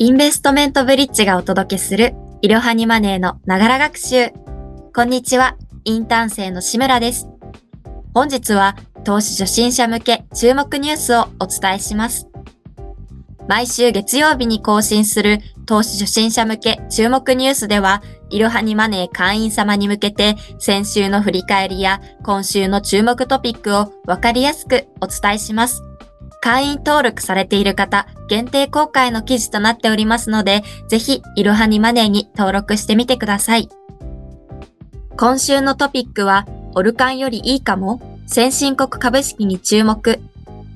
インベストメントブリッジがお届けするいろはにマネーのながら学習。こんにちは、インターン生の志村です。本日は投資初心者向け注目ニュースをお伝えします。毎週月曜日に更新する投資初心者向け注目ニュースでは、いろはにマネー会員様に向けて先週の振り返りや今週の注目トピックをわかりやすくお伝えします。会員登録されている方、限定公開の記事となっておりますので、ぜひ、いろはにマネーに登録してみてください。今週のトピックは、オルカンよりいいかも？先進国株式に注目。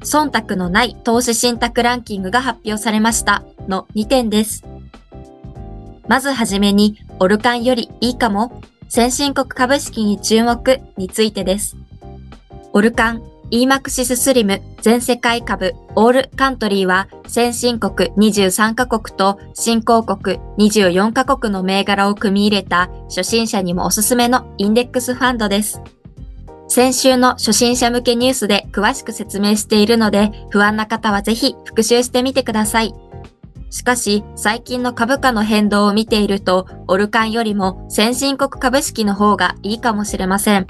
忖度のない投資信託ランキングが発表されましたの2点です。まずはじめに、オルカンよりいいかも？先進国株式に注目についてです。オルカン EMAXIS スリム全世界株オールカントリーは先進国23カ国と新興国24カ国の銘柄を組み入れた初心者にもおすすめのインデックスファンドです。先週の初心者向けニュースで詳しく説明しているので不安な方はぜひ復習してみてください。しかし、最近の株価の変動を見ていると、オルカンよりも先進国株式の方がいいかもしれません。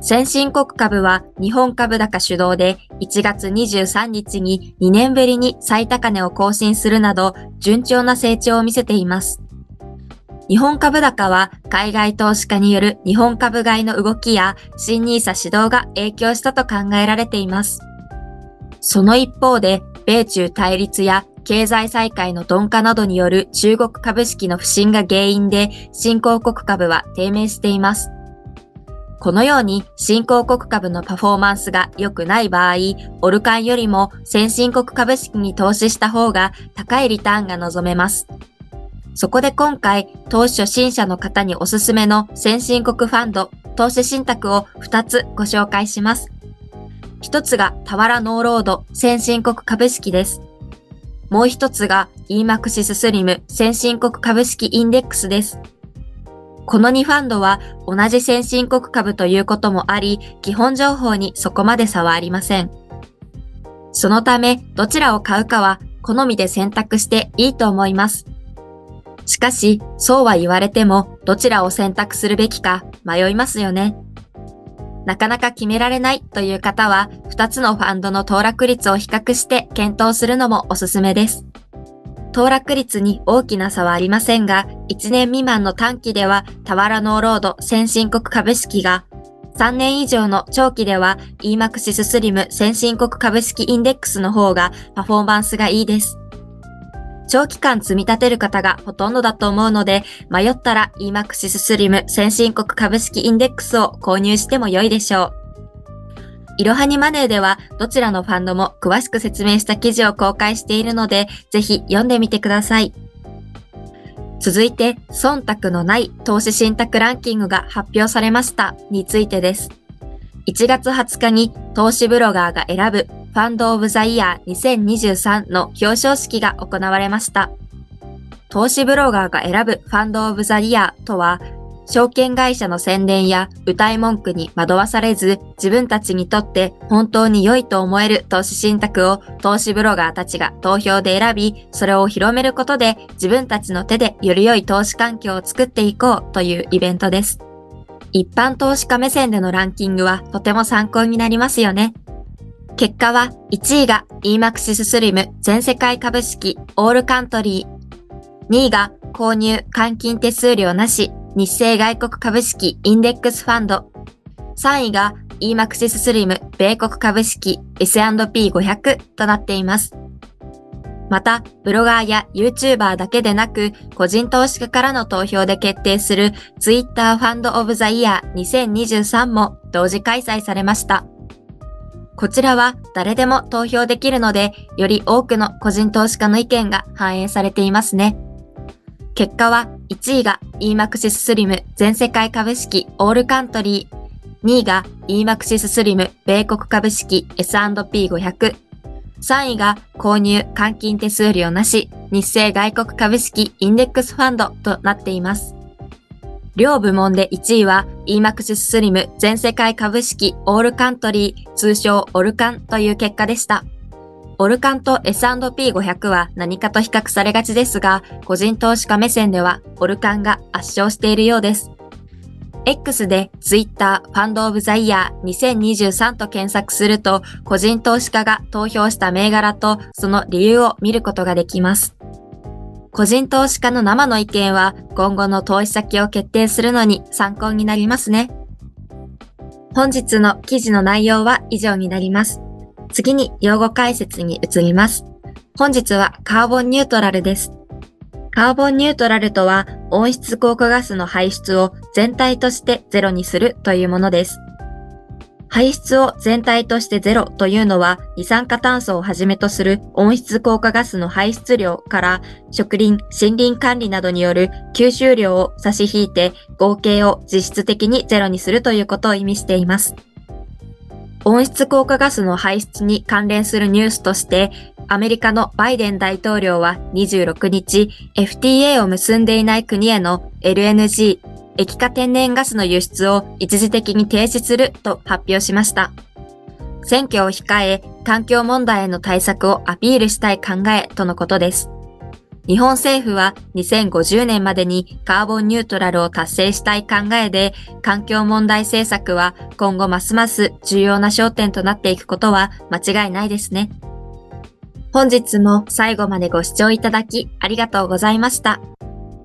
先進国株は日本株高主導で1月23日に2年ぶりに最高値を更新するなど順調な成長を見せています。日本株高は海外投資家による日本株買いの動きや新 NISA 指導が影響したと考えられています。その一方で、米中対立や経済再開の鈍化などによる中国株式の不振が原因で新興国株は低迷しています。このように新興国株のパフォーマンスが良くない場合、オルカンよりも先進国株式に投資した方が高いリターンが望めます。そこで今回、投資初心者の方におすすめの先進国ファンド、投資信託を2つご紹介します。1つがタワラノーロード先進国株式です。もう1つが EMAXIS スリム先進国株式インデックスです。この2ファンドは同じ先進国株ということもあり、基本情報にそこまで差はありません。そのため、どちらを買うかは好みで選択していいと思います。しかし、そうは言われても、どちらを選択するべきか迷いますよね。なかなか決められないという方は、2つのファンドの騰落率を比較して検討するのもおすすめです。騰落率に大きな差はありませんが、1年未満の短期ではタワラノーロード先進国株式が、3年以上の長期では EMAXIS スリム先進国株式インデックスの方がパフォーマンスがいいです。長期間積み立てる方がほとんどだと思うので、迷ったら EMAXIS スリム先進国株式インデックスを購入しても良いでしょう。いろはにマネーではどちらのファンドも詳しく説明した記事を公開しているので、ぜひ読んでみてください。続いて、忖度のない投資信託ランキングが発表されましたについてです。1月20日に投資ブロガーが選ぶファンドオブザイヤー2023の表彰式が行われました。投資ブロガーが選ぶファンドオブザイヤーとは、証券会社の宣伝や歌い文句に惑わされず、自分たちにとって本当に良いと思える投資信託を投資ブロガーたちが投票で選び、それを広めることで自分たちの手でより良い投資環境を作っていこうというイベントです。一般投資家目線でのランキングはとても参考になりますよね。結果は1位が EMAXIS スリム全世界株式オールカントリー。2位が購入換金手数料なし日清外国株式インデックスファンド。3位が EMAXIS スリム米国株式 S&P500 となっています。また、ブロガーや YouTuber だけでなく、個人投資家からの投票で決定する Twitter ファンドオブザイヤー2023も同時開催されました。こちらは誰でも投票できるので、より多くの個人投資家の意見が反映されていますね。結果は1位が EMAXIS スリム全世界株式オールカントリー、2位が EMAXIS スリム米国株式 S&P500、3位が購入換金手数料なし日清外国株式インデックスファンドとなっています。両部門で1位は EMAXIS スリム全世界株式オールカントリー通称オルカンという結果でした。オルカンと S&P500 は何かと比較されがちですが、個人投資家目線ではオルカンが圧勝しているようです。X で Twitter ファンドオブザイヤー2023と検索すると、個人投資家が投票した銘柄とその理由を見ることができます。個人投資家の生の意見は今後の投資先を決定するのに参考になりますね。本日の記事の内容は以上になります。次に用語解説に移ります。本日はカーボンニュートラルです。カーボンニュートラルとは温室効果ガスの排出を全体としてゼロにするというものです。排出を全体としてゼロというのは二酸化炭素をはじめとする温室効果ガスの排出量から植林、森林管理などによる吸収量を差し引いて合計を実質的にゼロにするということを意味しています。温室効果ガスの排出に関連するニュースとして、アメリカのバイデン大統領は26日、FTA を結んでいない国への LNG 液化天然ガスの輸出を一時的に停止すると発表しました。選挙を控え、環境問題への対策をアピールしたい考えとのことです。日本政府は2050年までにカーボンニュートラルを達成したい考えで、環境問題政策は今後ますます重要な焦点となっていくことは間違いないですね。本日も最後までご視聴いただきありがとうございました。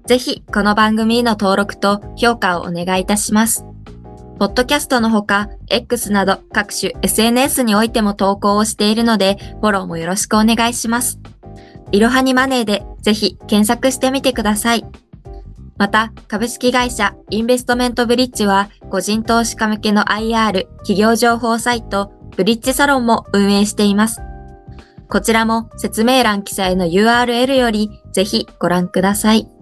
ぜひ、この番組への登録と評価をお願いいたします。ポッドキャストのほか、X など各種 SNS においても投稿をしているので、フォローもよろしくお願いします。いろはにマネーでぜひ検索してみてください。また、株式会社インベストメントブリッジは、個人投資家向けの IR 企業情報サイト、ブリッジサロンも運営しています。こちらも説明欄記載の URL よりぜひご覧ください。